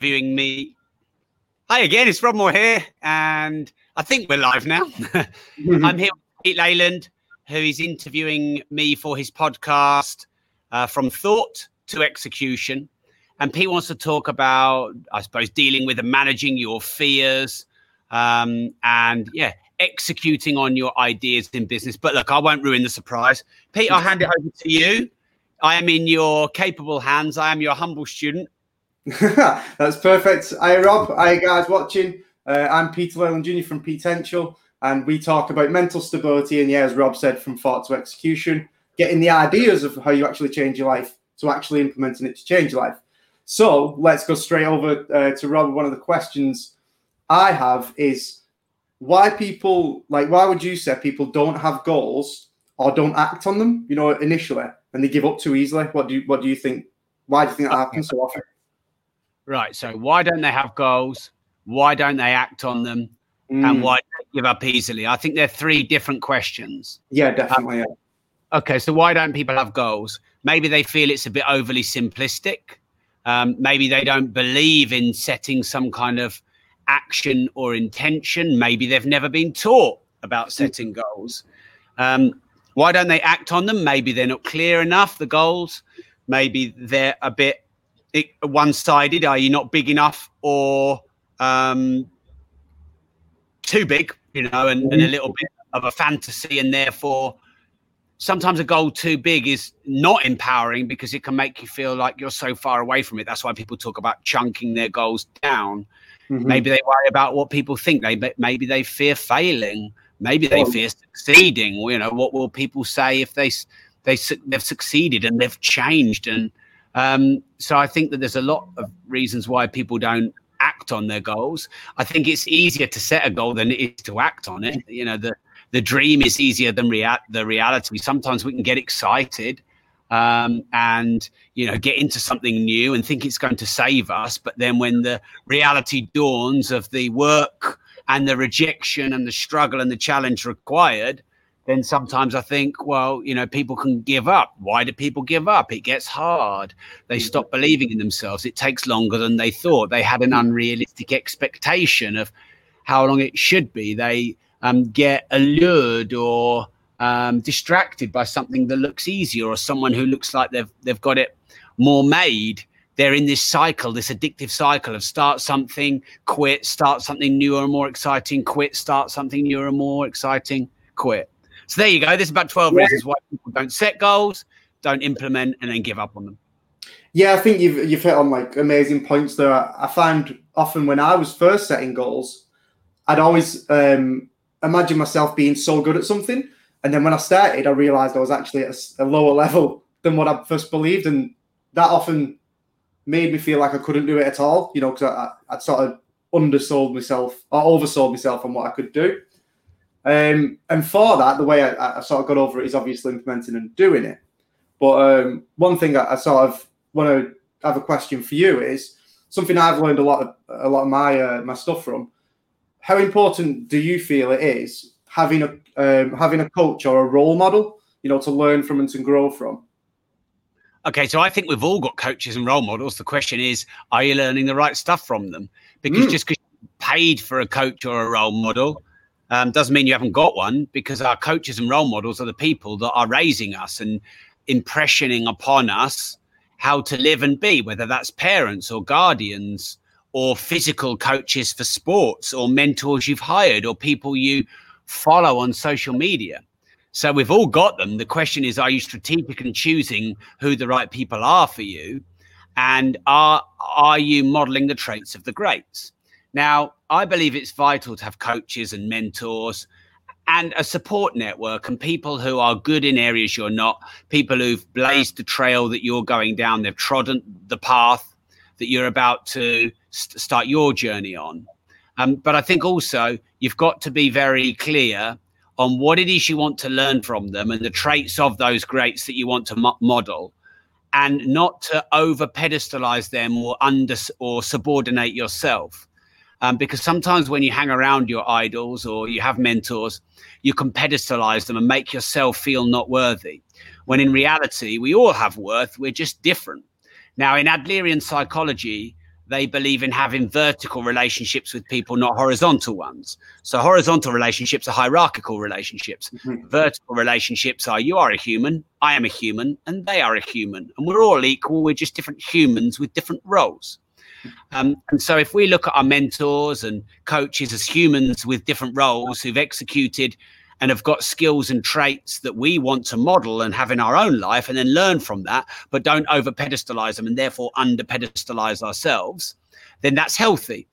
interviewing me. Hi again, it's Rob Moore here, and I think we're live now. mm-hmm. I'm here with Pete Leyland, who is interviewing me for his podcast, uh, From Thought to Execution. And Pete wants to talk about, I suppose, dealing with and managing your fears, um, and yeah, executing on your ideas in business. But look, I won't ruin the surprise. Pete, I'll hand it over to you. I am in your capable hands. I am your humble student. That's perfect. Hi, Rob. Hi, guys watching. Uh, I'm Peter Leyland Jr. from Potential, and we talk about mental stability. And yeah, as Rob said, from thought to execution, getting the ideas of how you actually change your life to actually implementing it to change your life. So let's go straight over uh, to Rob. One of the questions I have is why people like why would you say people don't have goals or don't act on them? You know, initially and they give up too easily? What do you what do you think? Why do you think that happens so often? Right. So why don't they have goals? Why don't they act on them? Mm. And why give up easily? I think they're three different questions. Yeah, definitely. Um, yeah. Okay, so why don't people have goals? Maybe they feel it's a bit overly simplistic. Um, maybe they don't believe in setting some kind of action or intention. Maybe they've never been taught about mm. setting goals. Um, why don't they act on them? Maybe they're not clear enough, the goals. Maybe they're a bit one sided, Are you not big enough or um, too big, you know, and, and a mm-hmm. little bit of a fantasy. And therefore, sometimes a goal too big is not empowering because it can make you feel like you're so far away from it. That's why people talk about chunking their goals down. Mm-hmm. Maybe they worry about what people think. They maybe they fear failing. Maybe they fear succeeding. You know, what will people say if they they they've succeeded and they've changed? And um, so I think that there's a lot of reasons why people don't act on their goals. I think it's easier to set a goal than it is to act on it. You know, the the dream is easier than rea- the reality. Sometimes we can get excited um, and you know get into something new and think it's going to save us, but then when the reality dawns of the work and the rejection and the struggle and the challenge required, then sometimes I think, well, you know, people can give up. Why do people give up? It gets hard. They mm. stop believing in themselves. It takes longer than they thought. They had an unrealistic expectation of how long it should be. They um, get allured or um, distracted by something that looks easier or someone who looks like they've they've got it more made they're in this cycle, this addictive cycle of start something, quit, start something newer and more exciting, quit, start something newer and more exciting, quit. So there you go. There's about 12 yeah. reasons why people don't set goals, don't implement, and then give up on them. Yeah, I think you've you've hit on like amazing points there. I, I find often when I was first setting goals, I'd always um, imagine myself being so good at something, and then when I started, I realised I was actually at a, a lower level than what I first believed, and that often made me feel like I couldn't do it at all, you know, because I, I'd sort of undersold myself or oversold myself on what I could do. Um, and for that, the way I, I, sort of got over it is obviously implementing and doing it. But um, one thing I, I, sort of want to have a question for you is something I've learned a lot of a lot of my uh, my stuff from. How important do you feel it is having a um, having a coach or a role model, you know, to learn from and to grow from? Okay, so I think we've all got coaches and role models. The question is, are you learning the right stuff from them? Because mm. just because you paid for a coach or a role model um, doesn't mean you haven't got one. Because our coaches and role models are the people that are raising us and impressioning upon us how to live and be, whether that's parents or guardians or physical coaches for sports or mentors you've hired or people you follow on social media. So we've all got them. The question is, are you strategic in choosing who the right people are for you? And are are you modeling the traits of the greats? Now, I believe it's vital to have coaches and mentors and a support network and people who are good in areas you're not, people who've blazed the trail that you're going down, they've trodden the path that you're about to st- start your journey on. Um, but I think also you've got to be very clear on what it is you want to learn from them and the traits of those greats that you want to mo- model and not to over pedestalize them or under or subordinate yourself um, because sometimes when you hang around your idols or you have mentors you can pedestalize them and make yourself feel not worthy when in reality we all have worth we're just different now in adlerian psychology they believe in having vertical relationships with people, not horizontal ones. So horizontal relationships are hierarchical relationships. Mm-hmm. Vertical relationships are you are a human, I am a human, and they are a human, and we're all equal. We're just different humans with different roles. Um, and so, if we look at our mentors and coaches as humans with different roles who've executed and have got skills and traits that we want to model and have in our own life and then learn from that, but don't over pedestalize them and therefore under pedestalize ourselves, then that's healthy.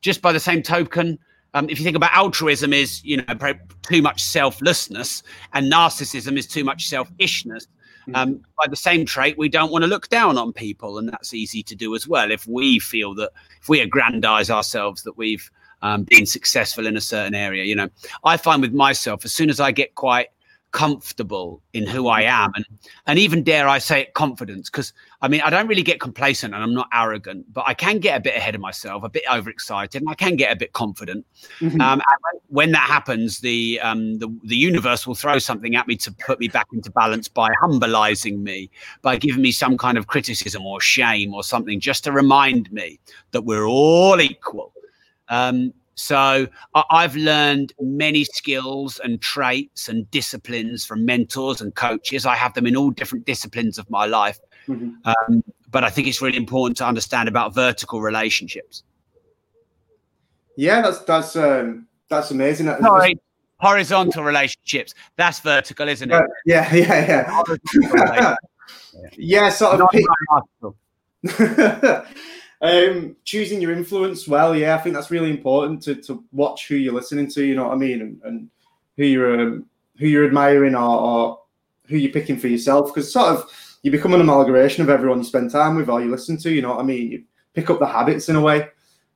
Just by the same token, um, if you think about altruism is you know too much selflessness and narcissism is too much selfishness. Um, by the same trait we don't want to look down on people and that's easy to do as well if we feel that if we aggrandize ourselves that we've um, being successful in a certain area. You know, I find with myself, as soon as I get quite comfortable in who I am. And and even dare I say it confidence. Because I mean I don't really get complacent and I'm not arrogant but I can get a bit ahead of myself a bit overexcited and I can get a bit confident. Mm-hmm. um, and when that happens the, um, the the universe will throw something at me to put me back into balance by humbleizing me by giving me some kind of criticism or shame or something just to remind me that we're all equal. Um, so I- have learned many skills and traits and disciplines from mentors and coaches. I have them in all different disciplines of my life. Mm-hmm. Um, but I think it's really important to understand about vertical relationships. Yeah, that's that's um, that's amazing. Sorry, horizontal relationships. That's vertical, isn't it? Uh, yeah, yeah, yeah. yeah, sort of. Um, choosing your influence well, yeah, I think that's really important to, to watch who you're listening to. You know what I mean, and, and who you're um, who you're admiring or, or who you're picking for yourself, because sort of you become an amalgamation of everyone you spend time with or you listen to. You know what I mean? You pick up the habits in a way.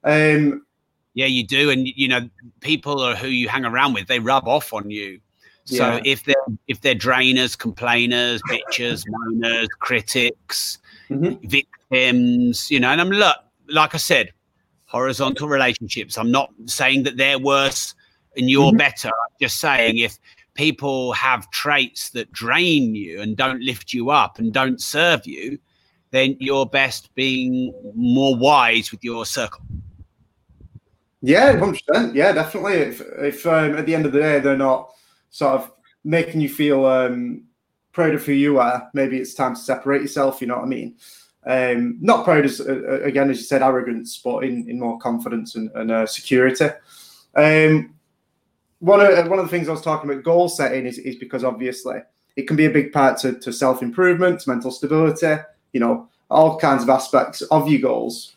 Um, yeah, you do, and you know, people are who you hang around with. They rub off on you. So yeah. if they're if they're drainers, complainers, bitches, moaners, critics, mm-hmm. victims, you know, and I'm look, like I said, horizontal relationships. I'm not saying that they're worse and you're mm-hmm. better. I'm just saying if people have traits that drain you and don't lift you up and don't serve you, then you're best being more wise with your circle. Yeah, hundred percent. Yeah, definitely. If if um, at the end of the day they're not sort of making you feel um, proud of who you are, maybe it's time to separate yourself. You know what I mean? Um, not proud as uh, uh, again as you said, arrogance, but in, in more confidence and, and uh, security. Um, one of one of the things I was talking about goal setting is, is because obviously it can be a big part to, to self improvement, to mental stability, you know, all kinds of aspects of your goals.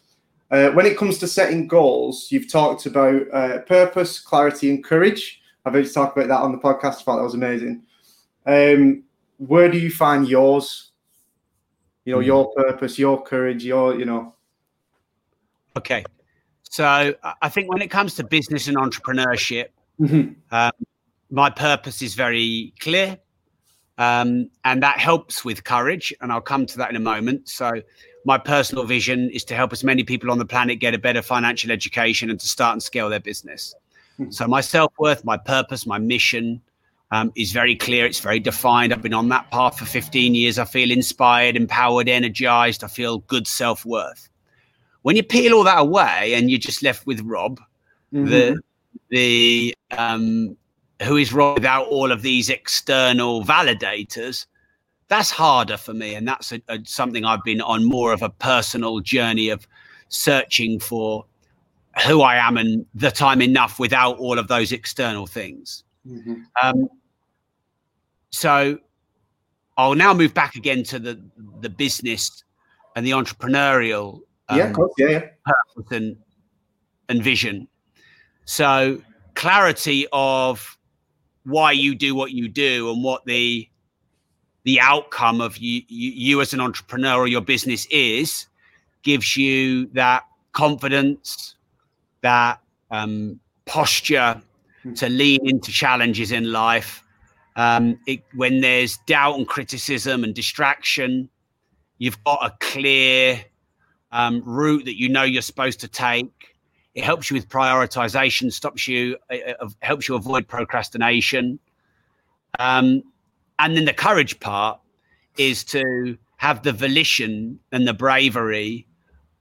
Uh, when it comes to setting goals, you've talked about uh, purpose, clarity, and courage. I've already talked about that on the podcast. I thought that was amazing. Um, where do you find yours? You know, your hmm. purpose, your courage, your, you know. Okay. So I think when it comes to business and entrepreneurship, mm-hmm. um, my purpose is very clear. Um, and that helps with courage. And I'll come to that in a moment. So, my personal vision is to help as many people on the planet get a better financial education and to start and scale their business. Mm-hmm. So, my self worth, my purpose, my mission, um, is very clear. It's very defined. I've been on that path for 15 years. I feel inspired, empowered, energized. I feel good self worth. When you peel all that away and you're just left with Rob, mm-hmm. the the um, who is Rob without all of these external validators, that's harder for me, and that's a, a, something I've been on more of a personal journey of searching for who I am and that I'm enough without all of those external things. Mm-hmm. Um, so I'll now move back again to the the business and the entrepreneurial um, yeah, yeah, yeah. purpose and, and vision. So clarity of why you do what you do and what the the outcome of you, you, you as an entrepreneur or your business is gives you that confidence, that um, posture hmm. to lean into challenges in life um, it, when there's doubt and criticism and distraction, you've got a clear um, route that you know you're supposed to take. It helps you with prioritization, stops you, uh, uh helps you avoid procrastination. Um, and then the courage part is to have the volition and the bravery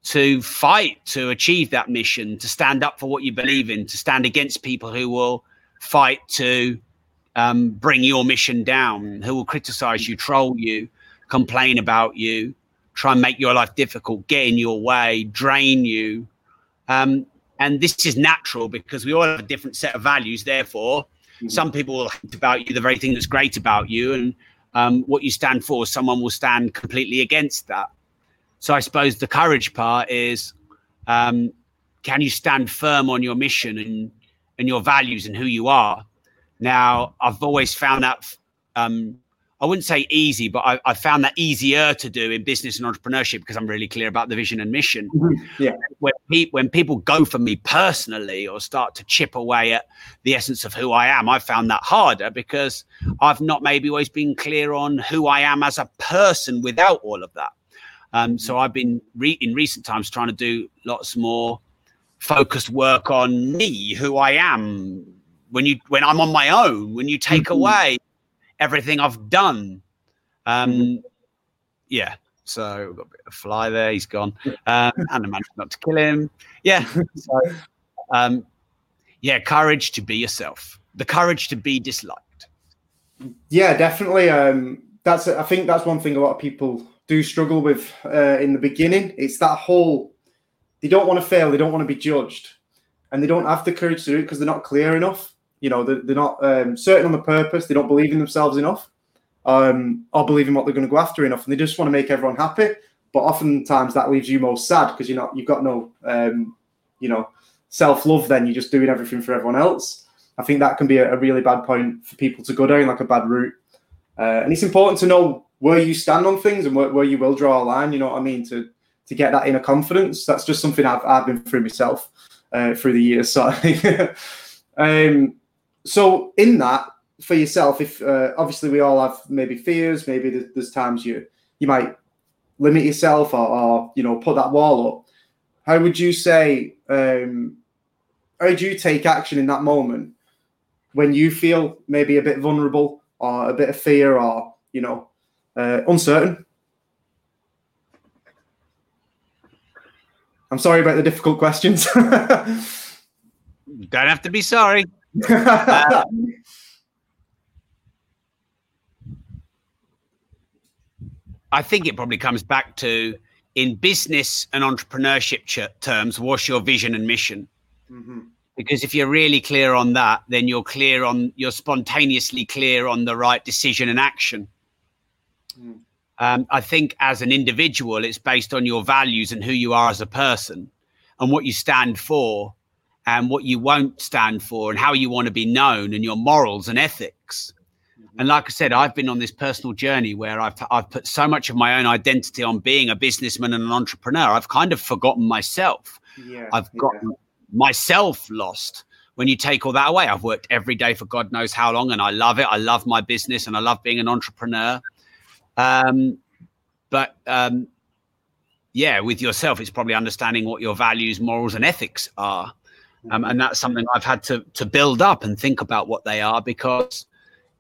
to fight to achieve that mission, to stand up for what you believe in, to stand against people who will fight to um, bring your mission down, who will criticize you, troll you, complain about you, try and make your life difficult, get in your way, drain you. Um, and this is natural because we all have a different set of values. Therefore, mm-hmm. some people will hate about you the very thing that's great about you, and um, what you stand for, someone will stand completely against that. So I suppose the courage part is um, can you stand firm on your mission and, and your values and who you are? Now, I've always found that, um, I wouldn't say easy, but I, I, found that easier to do in business and entrepreneurship because I'm really clear about the vision and mission. Mm-hmm. Yeah. When, pe- when people go for me personally or start to chip away at the essence of who I am, I found that harder because I've not maybe always been clear on who I am as a person without all of that. Um, so I've been re- in recent times trying to do lots more focused work on me, who I am. When you when I'm on my own, when you take mm-hmm. away everything I've done, um, mm-hmm. yeah. So we've got a bit of fly there. He's gone, um, and I managed not to kill him. Yeah. So, um, yeah, courage to be yourself. The courage to be disliked. Yeah, definitely. Um, that's I think that's one thing a lot of people do struggle with uh, in the beginning. It's that whole they don't want to fail, they don't want to be judged, and they don't have the courage to do it because they're not clear enough. You know, they're, they're not um, certain on the purpose. They don't believe in themselves enough, um, or believe in what they're going to go after enough, and they just want to make everyone happy. But oftentimes that leaves you most sad because you're not, you've got no, um, you know, self love. Then you're just doing everything for everyone else. I think that can be a, a really bad point for people to go down, like a bad route. Uh, and it's important to know where you stand on things and where, where you will draw a line. You know what I mean? To to get that inner confidence. That's just something I've, I've been through myself uh, through the years. So, um, so in that for yourself, if uh, obviously we all have maybe fears, maybe there's, there's times you you might limit yourself or, or, you know put that wall up. How would you say? Um, how do you take action in that moment when you feel maybe a bit vulnerable or a bit of fear or you know uh, uncertain. I'm sorry about the difficult questions. Don't have to be sorry. Uh, I think it probably comes back to in business and entrepreneurship ch- terms, what's your vision and mission? Mm-hmm. Because if you're really clear on that, then you're clear on, you're spontaneously clear on the right decision and action. Mm. Um, I think as an individual, it's based on your values and who you are as a person and what you stand for and what you won't stand for and how you want to be known and your morals and ethics. Mm-hmm. And like I said, I've been on this personal journey where I've, I've put so much of my own identity on being a businessman and an entrepreneur. I've kind of forgotten myself. Yeah, I've gotten yeah. myself lost when you take all that away. I've worked every day for God knows how long and I love it. I love my business and I love being an entrepreneur. Um, but um, yeah, with yourself, it's probably understanding what your values, morals, and ethics are. Um, and that's something I've had to to build up and think about what they are because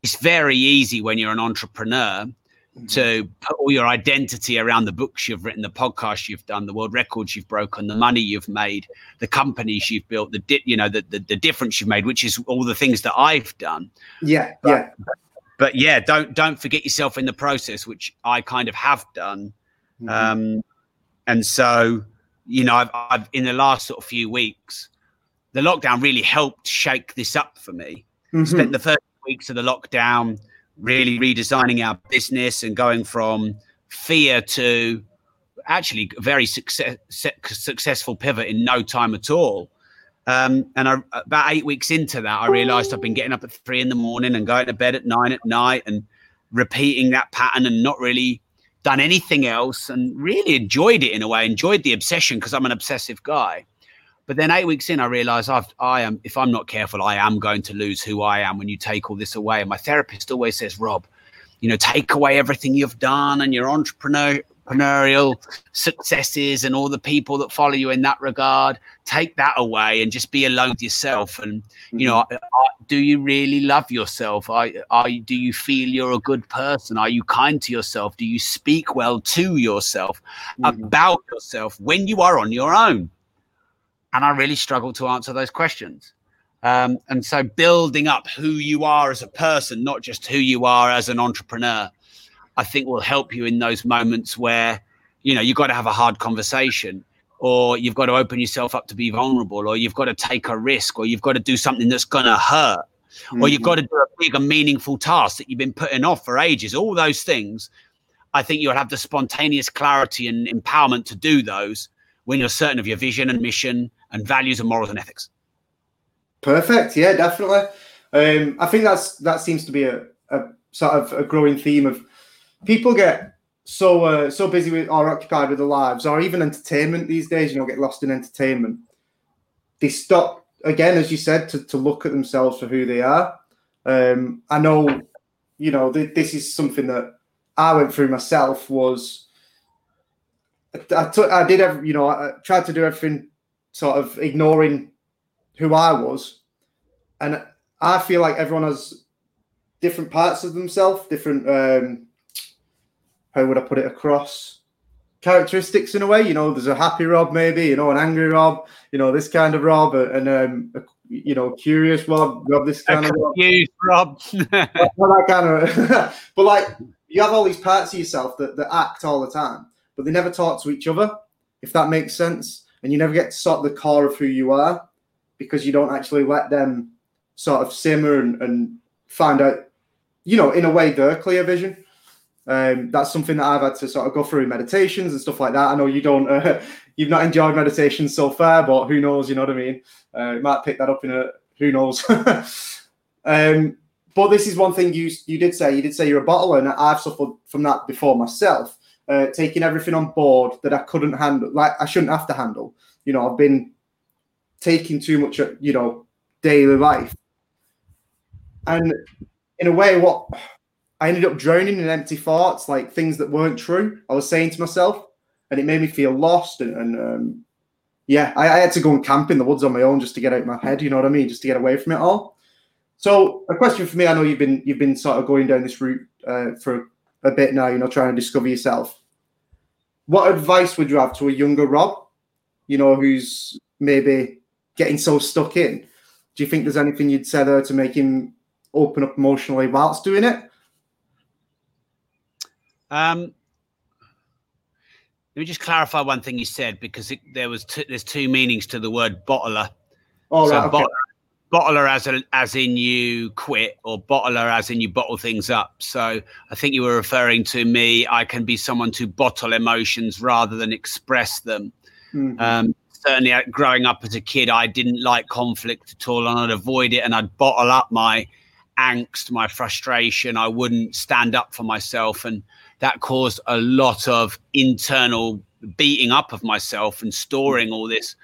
it's very easy when you're an entrepreneur mm-hmm. to put all your identity around the books you've written, the podcasts you've done, the world records you've broken, the money you've made, the companies you've built, the di- you know the, the, the difference you've made, which is all the things that I've done. Yeah, but, yeah but yeah, don't don't forget yourself in the process, which I kind of have done. Mm-hmm. Um, and so, you know, I've, I've in the last sort of few weeks, the lockdown really helped shake this up for me. Mm-hmm. Spent the first weeks of the lockdown really redesigning our business and going from fear to actually a very success, successful pivot in no time at all. Um, and I, about eight weeks into that, I realized I've been getting up at three in the morning and going to bed at nine at night and repeating that pattern and not really done anything else and really enjoyed it in a way, enjoyed the obsession because I'm an obsessive guy. But then eight weeks in, I realized I've, I am, if I'm not careful, I am going to lose who I am when you take all this away. And my therapist always says, Rob, you know, take away everything you've done and your entrepreneur entrepreneurial successes and all the people that follow you in that regard. Take that away and just be alone with yourself. And you know, mm-hmm. do you really love yourself? Are, are do you feel you're a good person? Are you kind to yourself? Do you speak well to yourself mm-hmm. about yourself when you are on your own? And I really struggle to answer those questions. Um, and so building up who you are as a person, not just who you are as an entrepreneur, I think will help you in those moments where, you know, you've got to have a hard conversation or you've got to open yourself up to be vulnerable or you've got to take a risk or you've got to do something that's going to hurt mm-hmm. or you've got to do a big and meaningful task that you've been putting off for ages. All those things, I think you'll have the spontaneous clarity and empowerment to do those when you're certain of your vision and mission and values and morals and ethics. Perfect. Yeah, definitely. Um, I think that's that seems to be a, a sort of a growing theme of people get so uh, so busy with or occupied with their lives or even entertainment these days. You know, get lost in entertainment. They stop again, as you said, to, to look at themselves for who they are. Um, I know, you know, th- this is something that I went through myself. Was I, did every, you know, I tried to do everything, sort of ignoring who I was, and I feel like everyone has different parts of themselves, different. Um, how would I put it across? Characteristics in a way, you know. There's a happy Rob, maybe, you know, an angry Rob, you know, this kind of Rob, and um, a, you know, curious Rob, Rob, this kind a of confused Rob. Rob. that kind of, but like you have all these parts of yourself that, that act all the time, but they never talk to each other, if that makes sense. And you never get to sort the core of who you are because you don't actually let them sort of simmer and, and find out, you know, in a way, their clear vision. Um, that's something that I've had to sort of go through meditations and stuff like that. I know you don't, uh, you've not enjoyed meditation so far, but who knows? You know what I mean? Uh, you might pick that up in a who knows. um, but this is one thing you you did say. You did say you're a bottler, and I've suffered from that before myself. Uh, taking everything on board that I couldn't handle, like I shouldn't have to handle. You know, I've been taking too much, you know, daily life. And in a way, what I ended up drowning in empty thoughts, like things that weren't true. I was saying to myself, and it made me feel lost. And, and um, yeah, I, I, had to go and camp in the woods on my own just to get out my head. You know what I mean? Just to get away from it all. So, a question for me. I know you've been you've been sort of going down this route uh, for a bit now. You know, trying to discover yourself. What advice would you have to a younger Rob? You know, who's maybe getting so stuck in. Do you think there's anything you'd say there to make him open up emotionally whilst doing it? Um, let me just clarify one thing you said because it, there was t- there's two meanings to the word bottler. Oh, so right, okay. bottler as a, as in you quit, or bottler as in you bottle things up. So I think you were referring to me. I can be someone to bottle emotions rather than express them. Mm-hmm. Um, certainly uh, growing up as a kid, I didn't like conflict at all, and I'd avoid it, and I'd bottle up my angst, my frustration. I wouldn't stand up for myself, and that caused a lot of internal beating up of myself and storing all this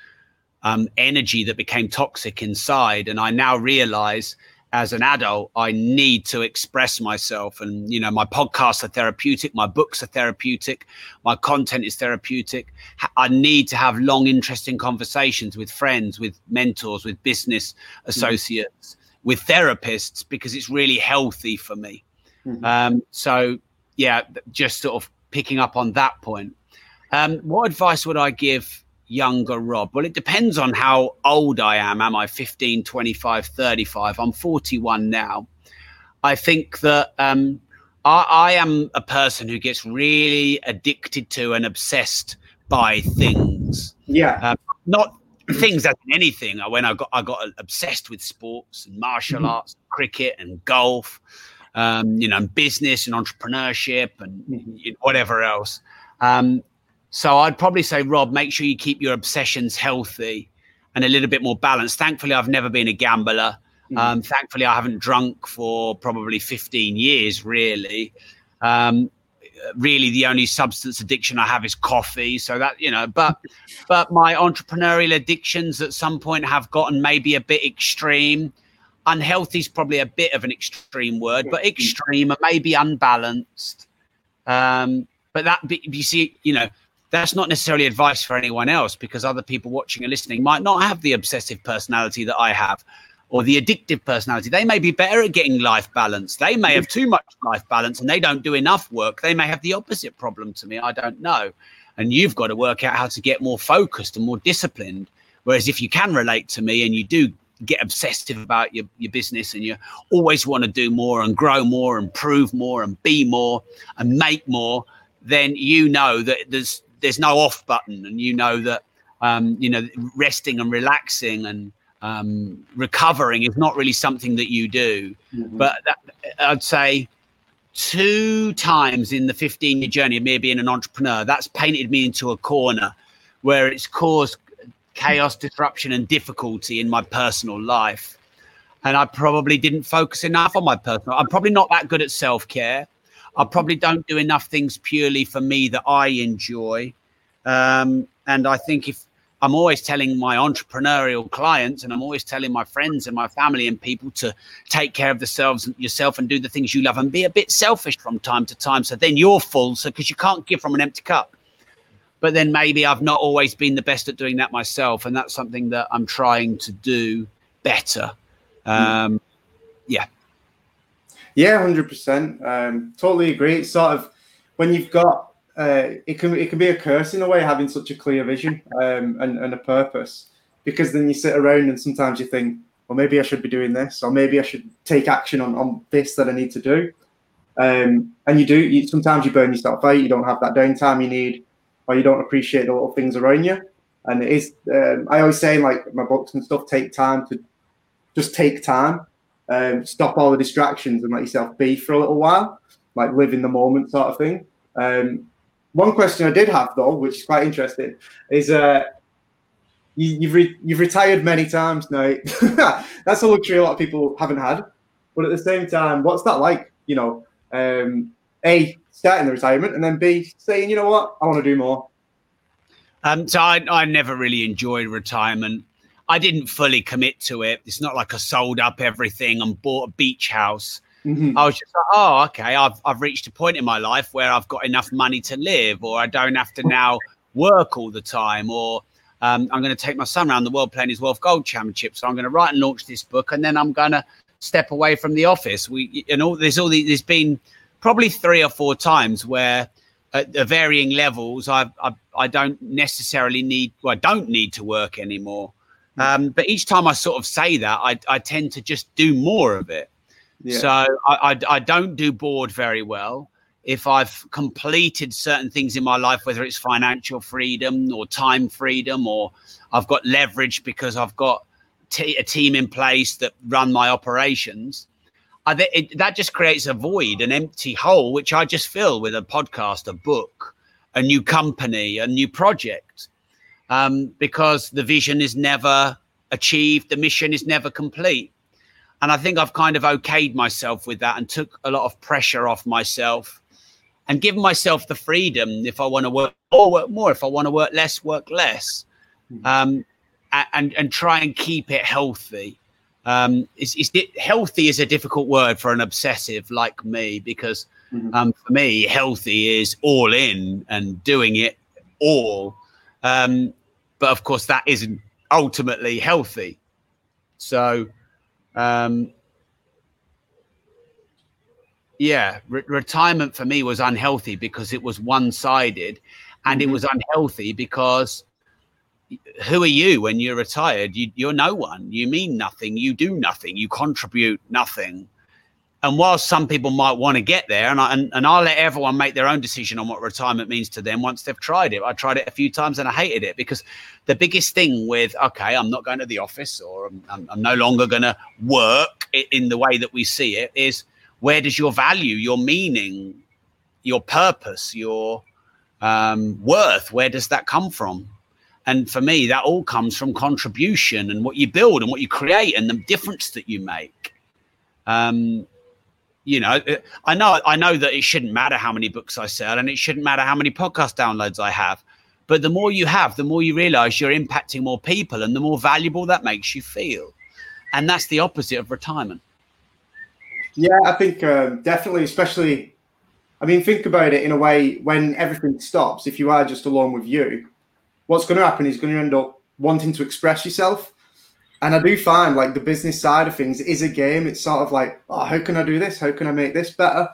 um, energy that became toxic inside. And I now realize as an adult, I need to express myself. And, you know, my podcasts are therapeutic, my books are therapeutic, my content is therapeutic. I need to have long, interesting conversations with friends, with mentors, with business mm-hmm. associates, mm-hmm. with therapists, because it's really healthy for me. Mm-hmm. Um, so, yeah, just sort of picking up on that point. Um, what advice would I give younger Rob? Well, it depends on how old I am. Am I 15, 25, 35? I'm 41 now. I think that um, I, I, am a person who gets really addicted to and obsessed by things. Yeah. Um, not things as in anything. When I got I got obsessed with sports and martial mm-hmm. arts, cricket and golf, um, you know, business and entrepreneurship and mm-hmm. whatever else. Um, so I'd probably say, Rob, make sure you keep your obsessions healthy and a little bit more balanced. Thankfully, I've never been a gambler. Mm. Um, thankfully, I haven't drunk for probably 15 years, really. Um, really, the only substance addiction I have is coffee. So that, you know, but, but my entrepreneurial addictions at some point have gotten maybe a bit extreme. Unhealthy is probably a bit of an extreme word, but extreme and maybe unbalanced. Um, but that you see, you know, that's not necessarily advice for anyone else because other people watching and listening might not have the obsessive personality that I have or the addictive personality. They may be better at getting life balance. They may have too much life balance and they don't do enough work. They may have the opposite problem to me. I don't know. And you've got to work out how to get more focused and more disciplined. Whereas if you can relate to me and you do get obsessive about your, your business and you always want to do more and grow more and prove more and be more and make more, then you know that there's there's no off button and you know that um, you know resting and relaxing and um, recovering is not really something that you do. Mm-hmm. But that, I'd say two times in the 15 year journey of me being an entrepreneur, that's painted me into a corner where it's caused chaos, disruption, and difficulty in my personal life. And I probably didn't focus enough on my personal. I'm probably not that good at self care. I probably don't do enough things purely for me that I enjoy. Um, and I think if I'm always telling my entrepreneurial clients and I'm always telling my friends and my family and people to take care of themselves yourself and do the things you love and be a bit selfish from time to time. So then you're full. So because you can't give from an empty cup. But then maybe I've not always been the best at doing that myself. And that's something that I'm trying to do better. Um, yeah. Yeah, hundred um, percent. Totally agree. It's sort of when you've got uh, it can it can be a curse in a way having such a clear vision um, and, and a purpose because then you sit around and sometimes you think, well, maybe I should be doing this, or maybe I should take action on, on this that I need to do. Um, and you do. You, sometimes you burn yourself out. You don't have that downtime you need, or you don't appreciate the little things around you. And it is. Um, I always say, like my books and stuff, take time to just take time, um, stop all the distractions, and let yourself be for a little while, like live in the moment, sort of thing. Um, one question I did have though, which is quite interesting, is uh, you, have re- you've retired many times now. That's a luxury a lot of people haven't had. But at the same time, what's that like? You know, um, a starting the retirement, and then b saying, you know what, I want to do more. Um, so I, I never really enjoyed retirement. I didn't fully commit to it. It's not like I sold up everything and bought a beach house. Mm-hmm. I was just like, oh, okay, I've, I've reached a point in my life where I've got enough money to live, or I don't have to now work all the time, or um, I'm going to take my son around the world playing his World Golf Championship. So I'm going to write and launch this book, and then I'm going to step away from the office. We, and all there's all the, there's been probably three or four times where at the varying levels, I, I, I don't necessarily need, well, I don't need to work anymore. Mm. Um, but each time I sort of say that, I, I tend to just do more of it. Yeah. So I, I, I don't do bored very well. If I've completed certain things in my life, whether it's financial freedom or time freedom, or I've got leverage because I've got t- a team in place that run my operations, I, it, that just creates a void, an empty hole, which I just fill with a podcast, a book, a new company, a new project, um, because the vision is never achieved, the mission is never complete. And I think I've kind of okayed myself with that and took a lot of pressure off myself and given myself the freedom if I want to work more, work more. If I want to work less, work less. Mm-hmm. Um, and, and try and keep it healthy. Um, it's, it's, healthy is a difficult word for an obsessive like me because mm-hmm. um, for me, healthy is all in and doing it all. Um, but of course, that isn't ultimately healthy. So um, yeah, re- retirement for me was unhealthy because it was one sided and mm-hmm. it was unhealthy because who are you when you're retired? You, you're no one. You mean nothing. You do nothing. You contribute nothing. And while some people might want to get there, and, I, and, and I'll let everyone make their own decision on what retirement means to them once they've tried it. I tried it a few times and I hated it because the biggest thing with, okay, I'm not going to the office or I'm, I'm, I'm no longer going to work in the way that we see it is where does your value, your meaning, your purpose, your um, worth, where does that come from? And for me, that all comes from contribution and what you build and what you create and the difference that you make. Um, you know uh, i know i know that it shouldn't matter how many books i sell and it shouldn't matter how many podcast downloads i have but the more you have the more you realize you're impacting more people and the more valuable that makes you feel and that's the opposite of retirement yeah i think um, definitely especially I mean, think about it in a way when everything stops, if you are just alone with you, what's going to happen is going to end up wanting to express yourself. And I do find like the business side of things is a game. It's sort of like, oh, how can I do this? How can I make this better?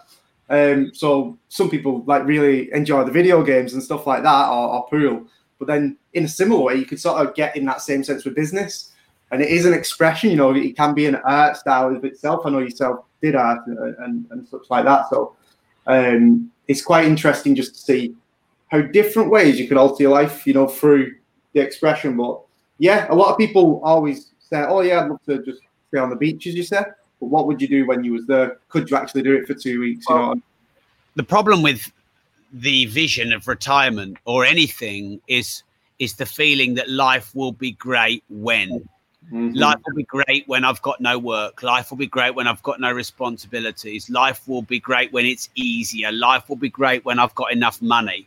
Um, so some people like really enjoy the video games and stuff like that or, or pool. But then in a similar way, you could sort of get in that same sense with business. And it is an expression, you know, it can be an art style of itself. I know yourself did art and, and, and such like that. So um, it's quite interesting just to see how different ways you can alter your life, you know, through the expression. But yeah, a lot of people always say, "Oh yeah, I'd love to just stay on the beach," as you said. But what would you do when you was there? Could you actually do it for two weeks? You well, know, the problem with the vision of retirement or anything is is the feeling that life will be great when Mm-hmm. Life will be great when I've got no work. Life will be great when I've got no responsibilities. Life will be great when it's easier. Life will be great when I've got enough money.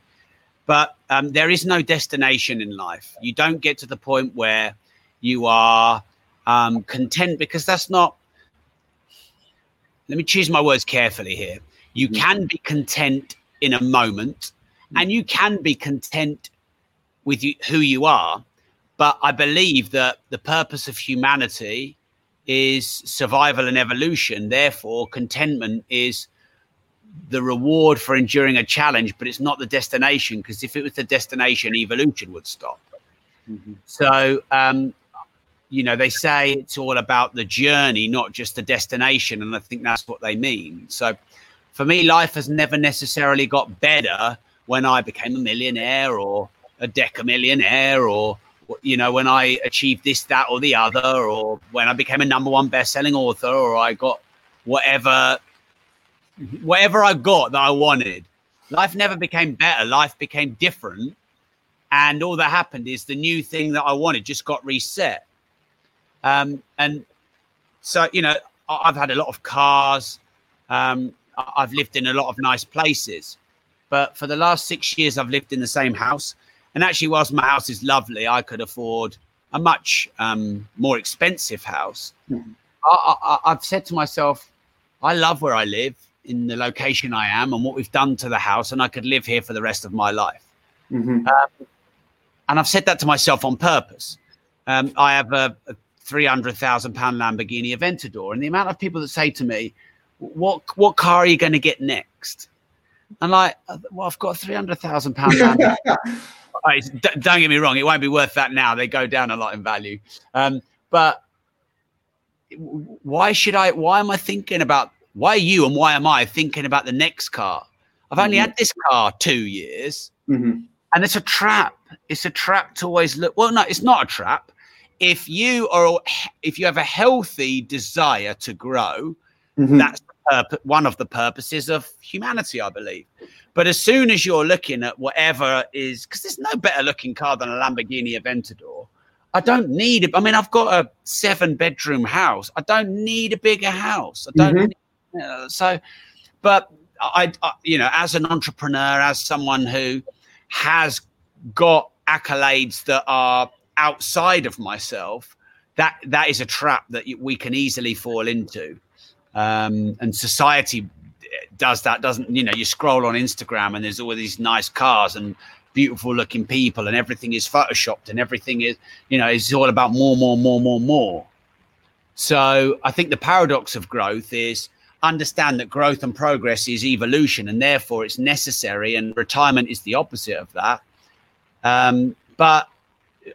But um, there is no destination in life. You don't get to the point where you are um, content because that's not. Let me choose my words carefully here. You mm-hmm. can be content in a moment, and you can be content with you, who you are but I believe that the purpose of humanity is survival and evolution. Therefore, contentment is the reward for enduring a challenge, but it's not the destination. Because if it was the destination, evolution would stop. Mm-hmm. So, um, you know, they say it's all about the journey, not just the destination. And I think that's what they mean. So, for me, life has never necessarily got better when I became a millionaire or a decamillionaire or you know, when I achieved this, that, or the other, or when I became a number one best-selling author, or I got whatever, whatever I got that I wanted. Life never became better. Life became different, and all that happened is the new thing that I wanted just got reset. Um, and so, you know, I've had a lot of cars. Um, I've lived in a lot of nice places, but for the last six years, I've lived in the same house. And actually, whilst my house is lovely, I could afford a much um, more expensive house. Mm-hmm. I, have said to myself, I love where I live in the location I am and what we've done to the house, and I could live here for the rest of my life. Mm-hmm. Um, and I've said that to myself on purpose. Um, I have a, a three hundred thousand pound Lamborghini Aventador, and the amount of people that say to me, "What what car are you going to get next?" And like, well, I've got three hundred thousand pound don't get me wrong, it won't be worth that now. They go down a lot in value. Um, but why should I? Why am I thinking about? Why are you and why am I thinking about the next car? I've only mm-hmm. had this car two years, mm-hmm. and it's a trap. It's a trap to always look. Well, no, it's not a trap. If you are, if you have a healthy desire to grow, mm-hmm. that's one of the purposes of humanity, I believe. But as soon as you're looking at whatever is, because there's no better looking car than a Lamborghini Aventador. I don't need it. I mean, I've got a seven bedroom house. I don't need a bigger house. I don't. Mm-hmm. Need, uh, so, but I, I, you know, as an entrepreneur, as someone who has got accolades that are outside of myself, that that is a trap that we can easily fall into, um, and society does that doesn't you know you scroll on instagram and there's all these nice cars and beautiful looking people and everything is photoshopped and everything is you know it's all about more more more more more. So i think the paradox of growth is understand that growth and progress is evolution and therefore it's necessary and retirement is the opposite of that. Um, but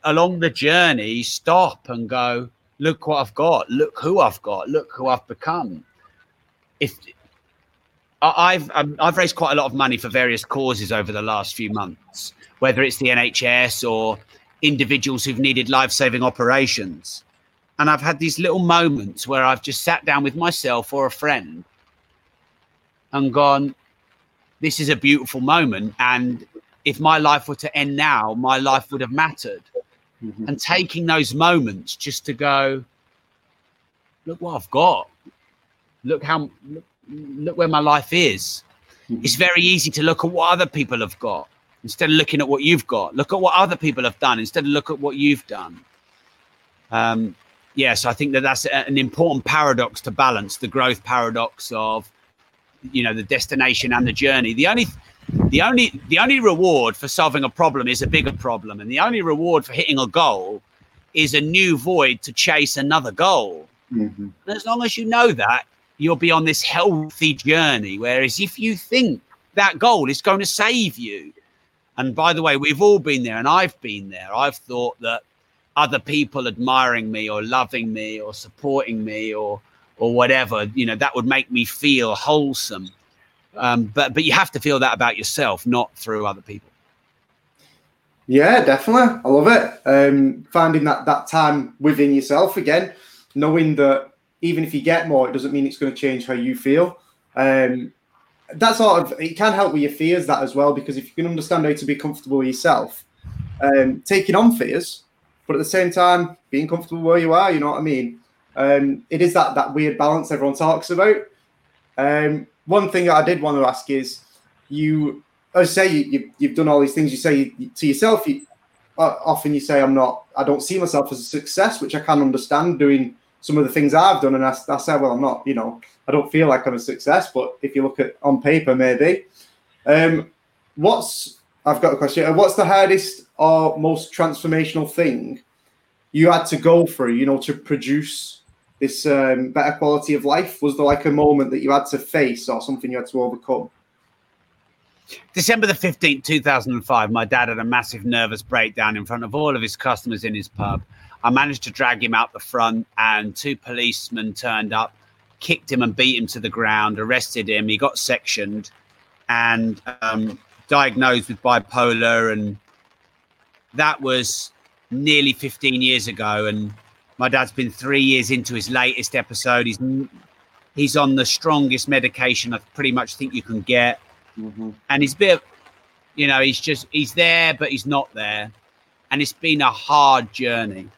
along the journey stop and go look what i've got look who i've got look who i've become if I've um, I've raised quite a lot of money for various causes over the last few months, whether it's the NHS or individuals who've needed life-saving operations. And I've had these little moments where I've just sat down with myself or a friend and gone, "This is a beautiful moment." And if my life were to end now, my life would have mattered. Mm-hmm. And taking those moments just to go, look what I've got. Look how look, look where my life is. Mm-hmm. It's very easy to look at what other people have got instead of looking at what you've got. Look at what other people have done instead of look at what you've done. Um, yes, I think that that's an important paradox to balance the growth paradox of you know the destination and the journey. The only the only the only reward for solving a problem is a bigger problem, and the only reward for hitting a goal is a new void to chase another goal. Mm-hmm. And as long as you know that, you'll be on this healthy journey. Whereas if you think that goal is going to save you, and by the way, we've all been there, and I've been there. I've thought that other people admiring me or loving me or supporting me or or whatever, you know, that would make me feel wholesome. Um, but but you have to feel that about yourself, not through other people. Yeah, definitely. I love it. Um, finding that that time within yourself again, knowing that even if you get more, it doesn't mean it's going to change how you feel. Um, that sort of it can help with your fears that as well because if you can understand how to be comfortable with yourself, um, taking on fears, but at the same time being comfortable where you are, you know what I mean. Um, it is that that weird balance everyone talks about. Um, one thing that I did want to ask is, you, I say you, you, have done all these things. You say to yourself, you, often you say, "I'm not. I don't see myself as a success," which I can understand doing some of the things I've done. And I, I say, "Well, I'm not. You know, I don't feel like I'm a success." But if you look at on paper, maybe. Um, what's I've got a question. What's the hardest or most transformational thing you had to go through? You know, to produce this um, better quality of life? Was there like a moment that you had to face or something you had to overcome? December the 15th, 2005, my dad had a massive nervous breakdown in front of all of his customers in his pub. I managed to drag him out the front, and two policemen turned up, kicked him and beat him to the ground, arrested him. He got sectioned and um, diagnosed with bipolar. And that was nearly 15 years ago. And my dad's been three years into his latest episode. He's he's on the strongest medication I pretty much think you can get, mm-hmm. and he's a bit, you know, he's just he's there, but he's not there, and it's been a hard journey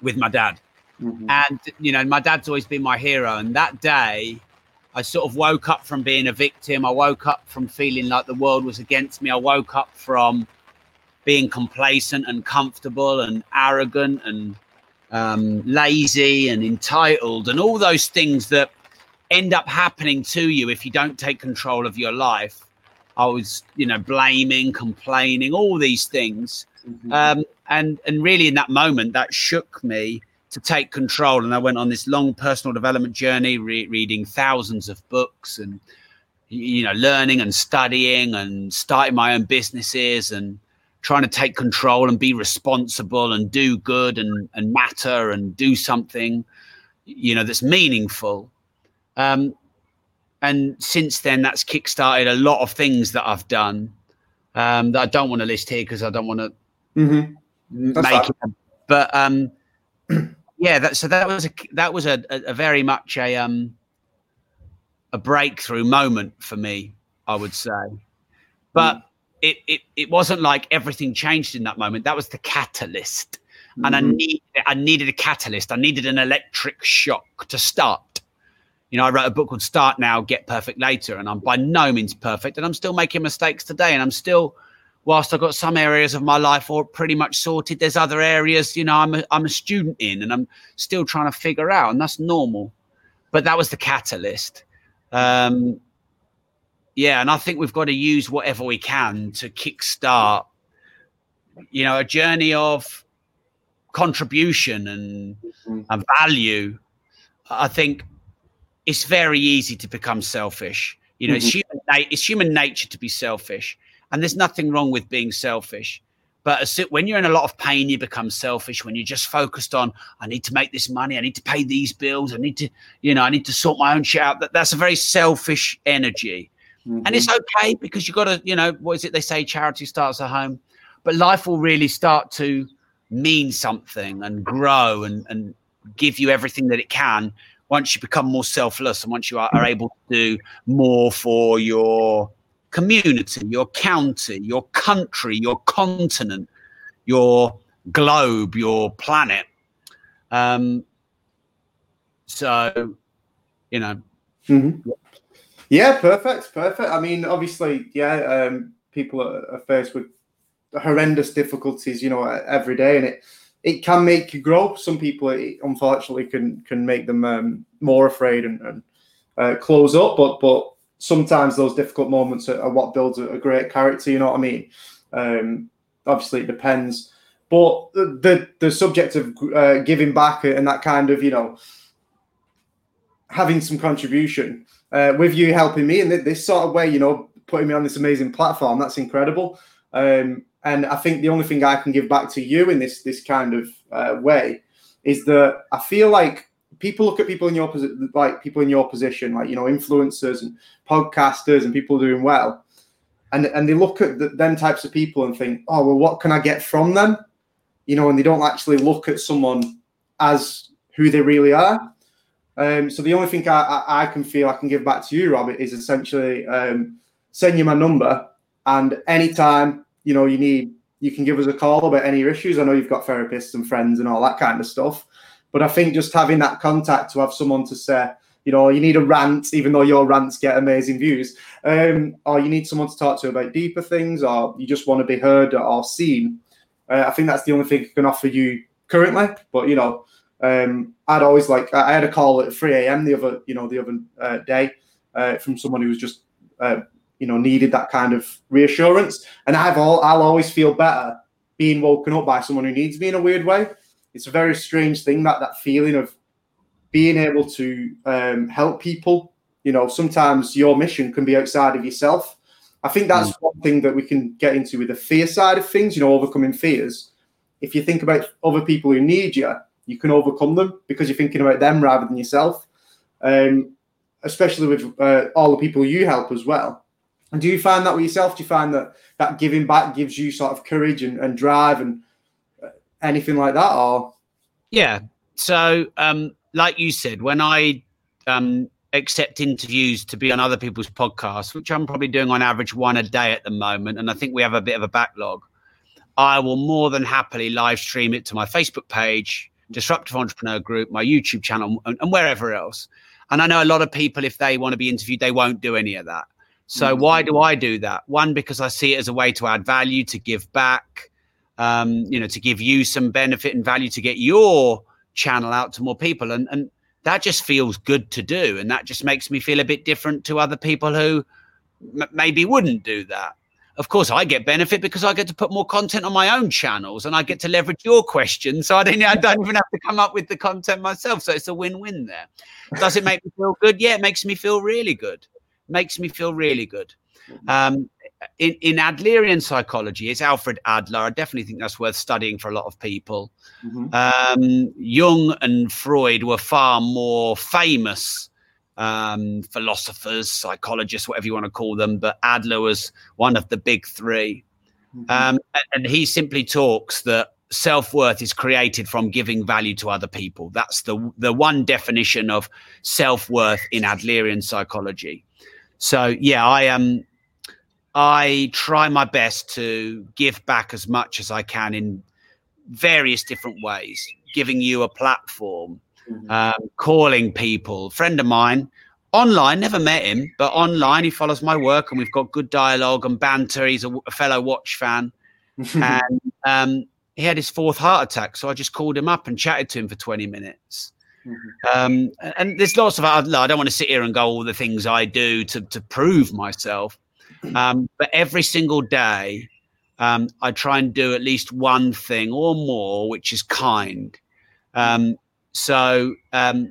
with my dad. Mm-hmm. And you know, my dad's always been my hero, and that day. I sort of woke up from being a victim. I woke up from feeling like the world was against me. I woke up from being complacent and comfortable and arrogant and um, lazy and entitled and all those things that end up happening to you if you don't take control of your life. I was, you know, blaming, complaining, all these things. Mm-hmm. Um, and and really in that moment that shook me to take control and i went on this long personal development journey re- reading thousands of books and you know learning and studying and starting my own businesses and trying to take control and be responsible and do good and, and matter and do something, you know, that's meaningful. Um, and since then, that's kickstarted a lot of things that I've done um, that I don't want to list here because I don't want to mm-hmm. make it. But um, yeah, that, so that was a that was a, a, a very much a um, a breakthrough moment for me, I would say. But mm it, it, it wasn't like everything changed in that moment. That was the catalyst. Mm-hmm. And I mm-hmm. needed, I needed a catalyst. I needed an electric shock to start. You know, I wrote a book called Start Now, Get Perfect Later, and I'm by no means perfect. And I'm still making mistakes today. And I'm still, whilst I've got some areas of my life all pretty much sorted, there's other areas, you know, I'm a, I'm a student in and I'm still trying to figure out. And that's normal. But that was the catalyst. Um, yeah, and I think we've got to use whatever we can to kickstart, you know, a journey of contribution and, mm-hmm. and value. I think it's very easy to become selfish. You know, mm-hmm. it's human it's human nature to be selfish, and there's nothing wrong with being selfish. But when you're in a lot of pain, you become selfish. When you're just focused on, I need to make this money, I need to pay these bills, I need to, you know, I need to sort my own shit out. That that's a very selfish energy. Mm-hmm. And it's okay because you've got to, you know, what is it they say? Charity starts at home. But life will really start to mean something and grow and, and give you everything that it can once you become more selfless and once you are, are able to do more for your community, your county, your country, your continent, your globe, your planet. Um, so, you know, mm-hmm. Yeah, perfect, perfect. I mean, obviously, yeah, um, people are, are faced with horrendous difficulties, you know, every day, and it it can make you grow. Some people, it, unfortunately, can can make them um, more afraid and, and uh, close up. But but sometimes those difficult moments are, are what builds a, a, great character. You know what I mean? Um, obviously, it depends. But the the, the subject of uh, giving back and that kind of you know having some contribution uh, with you helping me in this sort of way, you know, putting me on this amazing platform. That's incredible. Um, and I think the only thing I can give back to you in this this kind of uh, way is that I feel like people look at people in your position, like people in your position, like you know, influencers and podcasters and people doing well, and and they look at the, them types of people and think, oh well, what can I get from them? You know, and they don't actually look at someone as who they really are. Um, so the only thing I, I, I, can feel I can give back to you, Robert, is essentially um, send you my number, and anytime you know you need, you can give us a call about any issues. I know you've got therapists and friends and all that kind of stuff, but I think just having that contact to have someone to say, you know, you need a rant, even though your rants get amazing views, um, or you need someone to talk to about deeper things, or you just want to be heard or seen. Uh, I think that's the only thing I can offer you currently. But you know, um, I'd always like I had a call at 3 a.m. the other you know the other uh, day uh, from someone who was just uh, you know needed that kind of reassurance, and I've all I'll always feel better being woken up by someone who needs me in a weird way. It's a very strange thing that that feeling of being able to um, help people. You know, sometimes your mission can be outside of yourself. I think that's mm. one thing that we can get into with the fear side of things. You know, overcoming fears. If you think about other people who need you you can overcome them because you're thinking about them rather than yourself. Um, especially with uh, all the people you help as well. And do you find that with yourself? Do you find that that giving back gives you sort of courage and, and drive and uh, anything like that? Or yeah, so um, like you said, when I um, accept interviews to be on other people's podcasts, which I'm probably doing on average one a day at the moment, and I think we have a bit of a backlog. I will more than happily live stream it to my Facebook page, Disruptive Entrepreneur Group, my YouTube channel, and, and, wherever else. And I know a lot of people, if they want to be interviewed, they won't do any of that. So mm-hmm. why do I do that? One, because I see it as a way to add value, to give back, um, you know, to give you some benefit and value to get your channel out to more people. And and that just feels good to do. And that just makes me feel a bit different to other people who m- maybe wouldn't do that of course, I get benefit because I get to put more content on my own channels and I get to leverage your questions. So I don't, I don't even have to come up with the content myself. So it's a win win there. Does it make me feel good? Yeah, it makes me feel really good. Makes me feel really good. Um, in, in Adlerian psychology, it's Alfred Adler. I definitely think that's worth studying for a lot of people. Mm-hmm. Um, Jung and Freud were far more famous um, philosophers, psychologists, whatever you want to call them. But Adler was one of the big 3 mm-hmm. um, and he simply talks that self worth is created from giving value to other people. That's the the one definition of self worth in Adlerian psychology. So yeah, I am. Um, I try my best to give back as much as I can in various different ways, giving you a platform mm-hmm. um, calling people. Friend of mine online, never met him, but online he follows my work and we've got good dialogue and banter. He's a, a fellow watch fan. and um, he had his fourth heart attack. So I just called him up and chatted to him for 20 minutes. Mm-hmm. Um, and there's lots of other, I don't want to sit here and go all the things I do to, to prove myself. Um, but every single day, um, I try and do at least one thing or more, which is kind. Um, so um,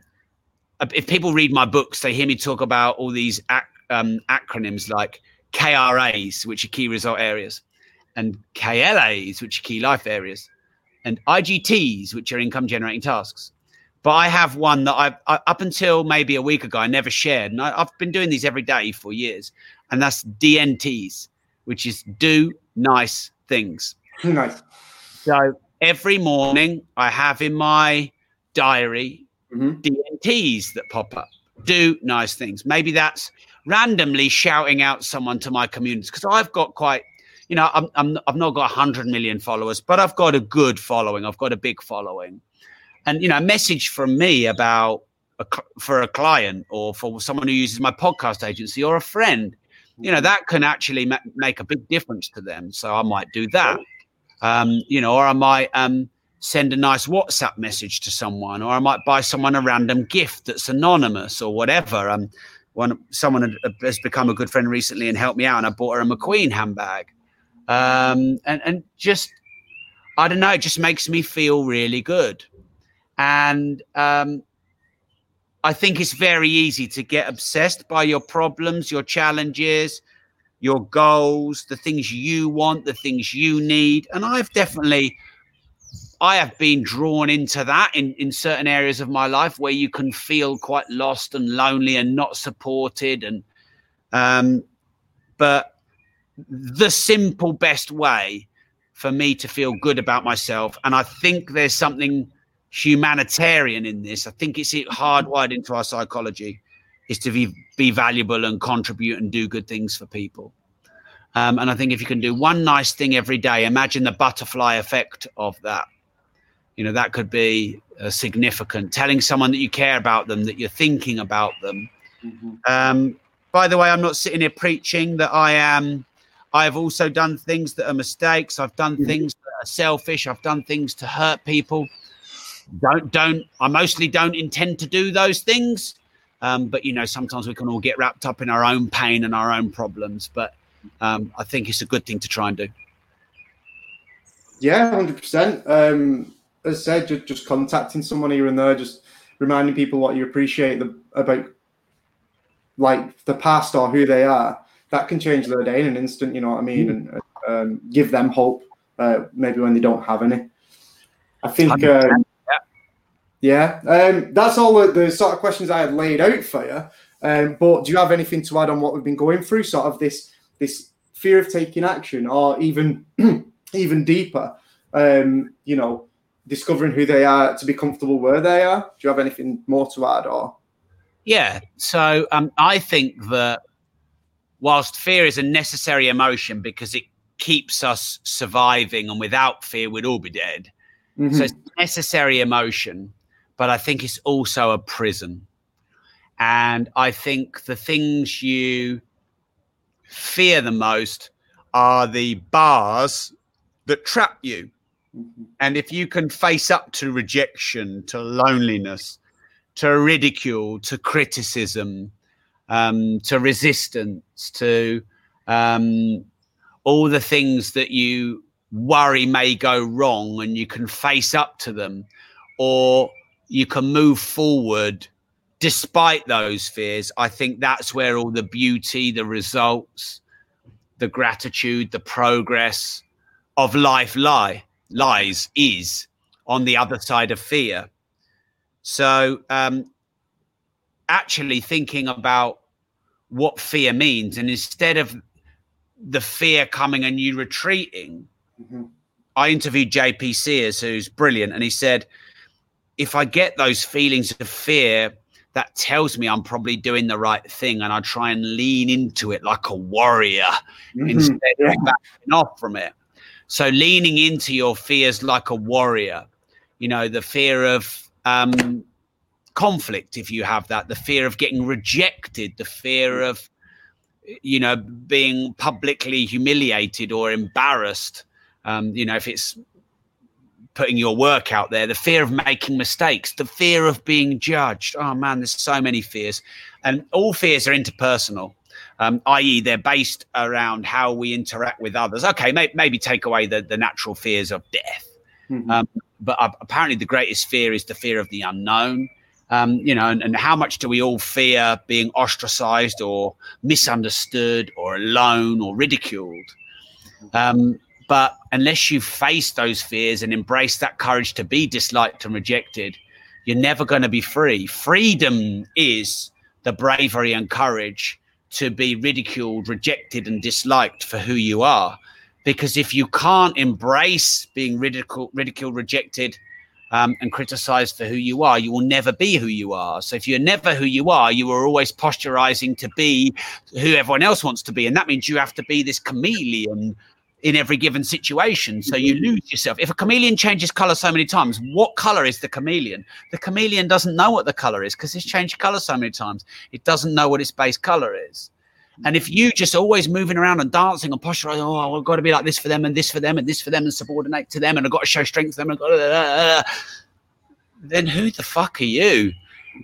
if people read my books, they hear me talk about all these ac- um, acronyms like KRAs, which are key result areas, and KLAs, which are key life areas, and IGTs, which are income generating tasks. But I have one that I've I, up until maybe a week ago I never shared, and I, I've been doing these every day for years, and that's DNTs, which is do nice things. Nice. So every morning I have in my diary mm-hmm. DNTs that pop up. Do nice things. Maybe that's randomly shouting out someone to my community because I've got quite, you know, I'm, I'm I've not got hundred million followers, but I've got a good following. I've got a big following, and you know, a message from me about a, for a client or for someone who uses my podcast agency or a friend, you know, that can actually ma- make a big difference to them. So I might do that, um, you know, or I might um, send a nice WhatsApp message to someone, or I might buy someone a random gift that's anonymous or whatever. Um, one someone has become a good friend recently and helped me out, and I bought her a McQueen handbag. Um, and and just I don't know, it just makes me feel really good. And um, I think it's very easy to get obsessed by your problems, your challenges, your goals, the things you want, the things you need. And I've definitely I have been drawn into that in, in certain areas of my life where you can feel quite lost and lonely and not supported. And um, but the simple best way for me to feel good about myself, and I think there's something humanitarian in this. I think it's hardwired into our psychology is to be, be valuable and contribute and do good things for people. Um, and I think if you can do one nice thing every day, imagine the butterfly effect of that. You know, that could be uh, significant. Telling someone that you care about them, that you're thinking about them. Mm-hmm. Um, by the way, I'm not sitting here preaching that I am. I've also done things that are mistakes. I've done mm-hmm. things that are selfish. I've done things to hurt people. Don't don't. I mostly don't intend to do those things. Um, but you know, sometimes we can all get wrapped up in our own pain and our own problems. But um, I think it's a good thing to try and do. Yeah, hundred um, percent as I said, just, just contacting someone here and there, just reminding people what you appreciate the, about like the past or who they are, that can change their day in an instant. You know what I mean? Mm. And um, give them hope, uh, maybe when they don't have any. I think, um, yeah, um, that's all the, the, sort of questions I had laid out for you. Um, but do you have anything to add on what we've been going through? Sort of this this fear of taking action, or even even deeper. Um, you know, discovering who they are to be comfortable where they are. Do you have anything more to add or? Yeah. So um, I think that whilst fear is a necessary emotion because it keeps us surviving, and without fear, we'd all be dead. Mm-hmm. So it's necessary emotion, but I think it's also a prison. And I think the things you fear the most are the bars that trap you. Mm-hmm. And if you can face up to rejection, to loneliness, to ridicule, to criticism, um, to resistance, to um, all the things that you worry may go wrong, and you can face up to them, or you can move forward despite those fears. I think that's where all the beauty, the results, the gratitude, the progress of life lie lies is on the other side of fear. So, um, actually thinking about what fear means, and instead of the fear coming and you retreating, mm-hmm. I interviewed JP Sears, who's brilliant, and he said, if I get those feelings of fear, that tells me I'm probably doing the right thing, and I try and lean into it like a warrior mm-hmm. instead of backing off from it. So leaning into your fears like a warrior, you know, the fear of um, conflict, if you have that, the fear of getting rejected, the fear of, you know, being publicly humiliated or embarrassed. Um, you know, if it's putting your work out there, the fear of making mistakes, the fear of being judged. Oh man, there's so many fears. And all fears are interpersonal um, i.e., they're based around how we interact with others. Okay, may- maybe take away the, the natural fears of death. Mm-hmm. Um, but uh, apparently, the greatest fear is the fear of the unknown. Um, you know, and, and, how much do we all fear being ostracized or misunderstood or alone or ridiculed? Um, but unless you face those fears and embrace that courage to be disliked and rejected, you're never going to be free. Freedom is the bravery and courage to be ridiculed, rejected, and disliked for who you are. Because if you can't embrace being ridiculed, ridiculed rejected, um, and criticized for who you are, you will never be who you are. So if you're never who you are, you are always posturizing to be who everyone else wants to be. And that means you have to be this chameleon in every given situation. So you mm-hmm. lose yourself. If a chameleon changes color so many times, what color is the chameleon? The chameleon doesn't know what the color is because it's changed color so many times. It doesn't know what its base color is. And if you just always moving around and dancing and posturing, oh, I've got to be like this for them and this for them and this for them and subordinate to them and I've got to show strength to them, and then who the fuck are you?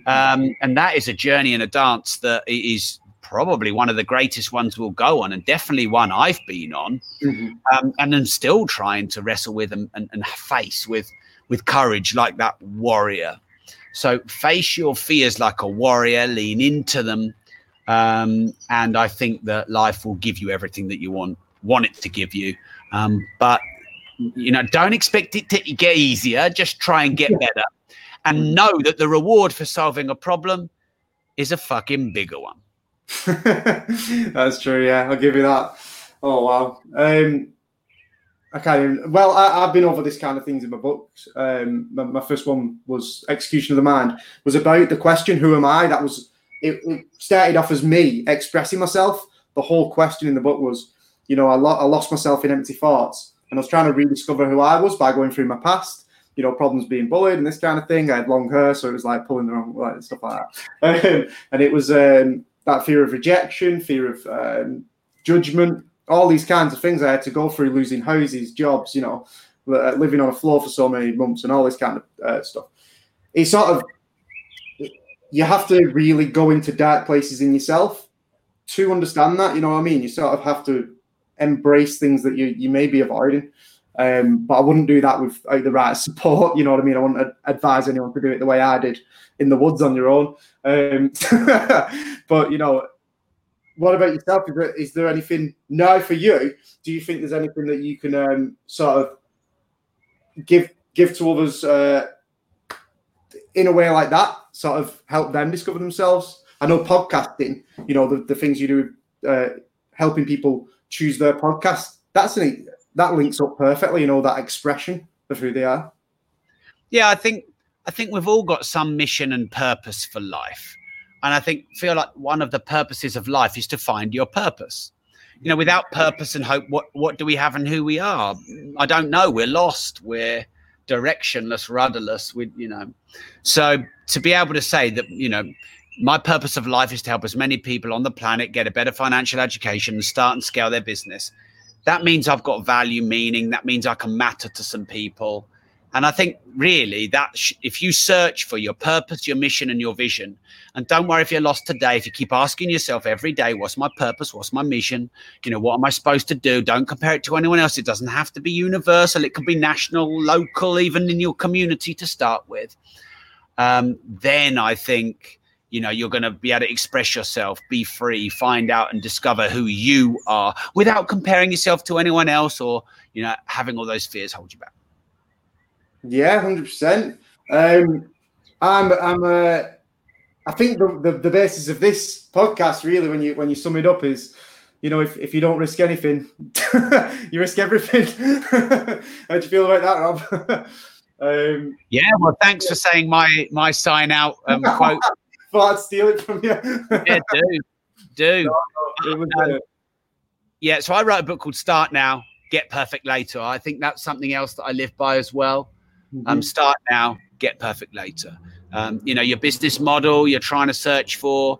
Um, and that is a journey and a dance that is probably one of the greatest ones we'll go on, and definitely one I've been on, mm-hmm. um, and I'm still trying to wrestle with and, and, and face with with courage like that warrior. So face your fears like a warrior, lean into them, um, and I think that life will give you everything that you want want it to give you. Um, but you know, don't expect it to get easier. Just try and get better, and know that the reward for solving a problem is a fucking bigger one. That's true. Yeah, I'll give you that. Oh wow. Um, I can't even. Well, I, have been over this kind of things in my books. Um, my, my, first one was Execution of the Mind. Was about the question, "Who am I?" That was. It, it, started off as me expressing myself. The whole question in the book was, you know, I, lo- I lost myself in empty thoughts, and I was trying to rediscover who I was by going through my past. You know, problems being bullied and this kind of thing. I had long hair, so it was like pulling the wrong stuff like that. Um, and it was um, that fear of rejection, fear of um, judgment, all these kinds of things I had to go through, losing houses, jobs, you know, uh, living on a floor for so many months, and all this kind of uh, stuff. It's sort of you have to really go into dark places in yourself to understand that. You know what I mean? You sort of have to embrace things that you you may be avoiding. Um, but I wouldn't do that without the right support. You know what I mean? I wouldn't advise anyone to do it the way I did in the woods on your own. Um, but you know, what about yourself? Is there, is there anything now for you? Do you think there's anything that you can um, sort of give give to others uh, in a way like that? Sort of help them discover themselves. I know podcasting. You know the, the things you do, uh, helping people choose their podcast. That's an, that links up perfectly. You know that expression of who they are. Yeah, I think I think we've all got some mission and purpose for life. And I think feel like one of the purposes of life is to find your purpose. You know, without purpose and hope, what what do we have and who we are? I don't know. We're lost. We're directionless, rudderless. We, you know, so to be able to say that, you know, my purpose of life is to help as many people on the planet get a better financial education and start and scale their business. That means I've got value, meaning. That means I can matter to some people. And I think really that sh- if you search for your purpose, your mission, and your vision, and don't worry if you're lost today, if you keep asking yourself every day, what's my purpose? What's my mission? You know, what am I supposed to do? Don't compare it to anyone else. It doesn't have to be universal, it could be national, local, even in your community to start with. Um, then I think you know you're going to be able to express yourself be free find out and discover who you are without comparing yourself to anyone else or you know having all those fears hold you back yeah, hundred percent. Um, I'm, I'm, uh, I think the, the, the basis of this podcast, really, when you when you sum it up, is, you know, if, if you don't risk anything, you risk everything. How do you feel about that, Rob? um, yeah, well, thanks yeah. for saying my my sign out um, quote. Thought I'd steal it from you. yeah, do do. No, um, uh, yeah, so I wrote a book called Start Now, Get Perfect Later. I think that's something else that I live by as well. Mm-hmm. Um, start now, get perfect later. Um, you know, your business model you're trying to search for,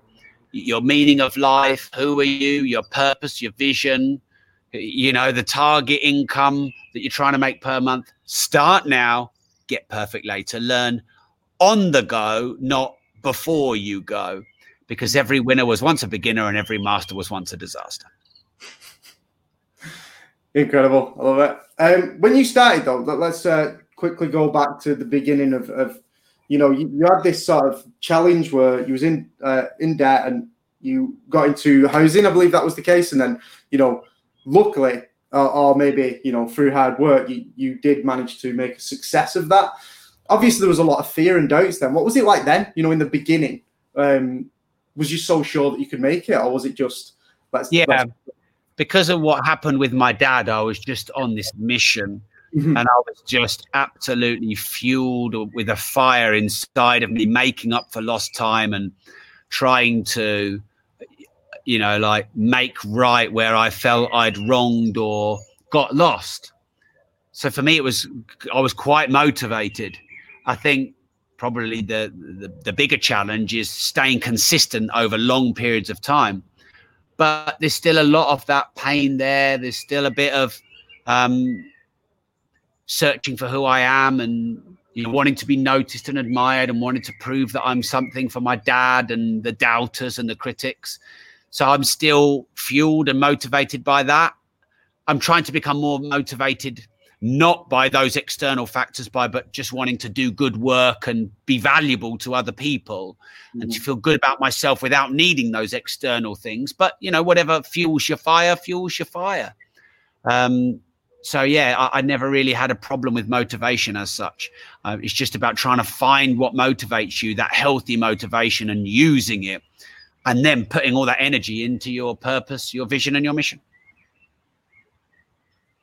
your meaning of life, who are you, your purpose, your vision, you know, the target income that you're trying to make per month. Start now, get perfect later. Learn on the go, not before you go, because every winner was once a beginner and every master was once a disaster. Incredible. I love it. Um, when you started, though, let's uh, quickly go back to the beginning of, of you know, you, you, had this sort of challenge where you was in uh, in debt and you got into housing. I believe that was the case, and then you know, luckily, uh, or maybe you know, through hard work, you, you did manage to make a success of that. Obviously, there was a lot of fear and doubts. Then, what was it like then? You know, in the beginning, um, was you so sure that you could make it, or was it just let's yeah? Let's... Because of what happened with my dad, I was just on this mission Mm-hmm. And I was just absolutely fueled with a fire inside of me, making up for lost time and trying to, you know, like make right where I felt I'd wronged or got lost. So for me, it was, I was quite motivated. I think probably the, the, the bigger challenge is staying consistent over long periods of time. But there's still a lot of that pain there. There's still a bit of, um, searching for who I am and you know, wanting to be noticed and admired and wanting to prove that I'm something for my dad and the doubters and the critics. So I'm still fueled and motivated by that. I'm trying to become more motivated not by those external factors by but just wanting to do good work and be valuable to other people mm-hmm. and to mm-hmm. feel good about myself without needing those external things but you know whatever fuels your fire fuels your fire um, so yeah I, I, never really had a problem with motivation as such uh, it's just about trying to find what motivates you that healthy motivation and using it and then putting all that energy into your purpose your vision and your mission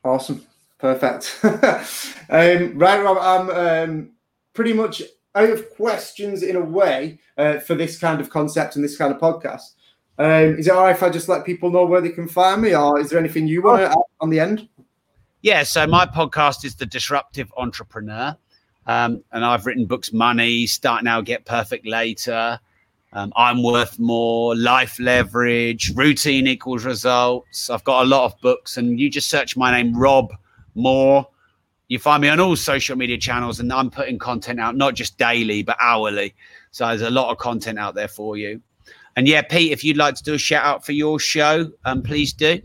awesome Perfect. um, right, Rob, I'm um, pretty much out of questions in a way uh, for this kind of concept and this kind of podcast. Um, is it all right if I just let people know where they can find me, or is there anything you want to add on the end? Yeah, so my podcast is The Disruptive Entrepreneur. Um, and I've written books Money, Start Now, Get Perfect Later. Um, I'm worth more, life leverage, routine equals results. I've got a lot of books, and you just search my name, Rob Moore. You find me on all social media channels, and I'm putting content out not just daily but hourly. So there's a lot of content out there for you. And yeah, Pete, if you'd like to do a shout out for your show, um, please do.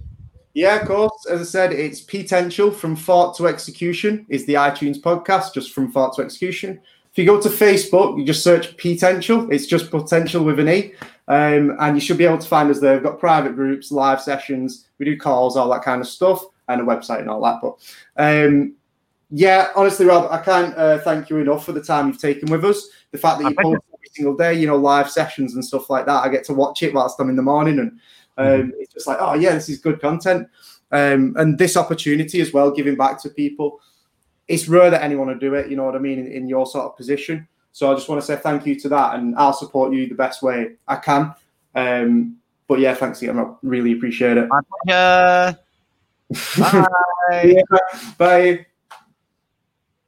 Yeah, of course. As I said, it's Potential from Thought to Execution is the iTunes podcast, just from Thought to Execution. If you go to Facebook, you just search Potential. It's just potential with an E. Um, and you should be able to find us there. We've got private groups, live sessions, we do calls, all that kind of stuff and a website and all that. But um, yeah, honestly, Rob, I can't uh, thank you enough for the time you've taken with us. The fact that you post every single day, you know, live sessions and stuff like that. I get to watch it whilst I'm in the morning, and um, mm-hmm. it's just like, oh yeah, this is good content. Um, and this opportunity as well, giving back to people. It's rare that anyone would do it. You know what I mean? In, in your sort of position. So I just want to say thank you to that, and I'll support you the best way I can. Um, but yeah, thanks again. I really appreciate it. Bye. yeah, bye.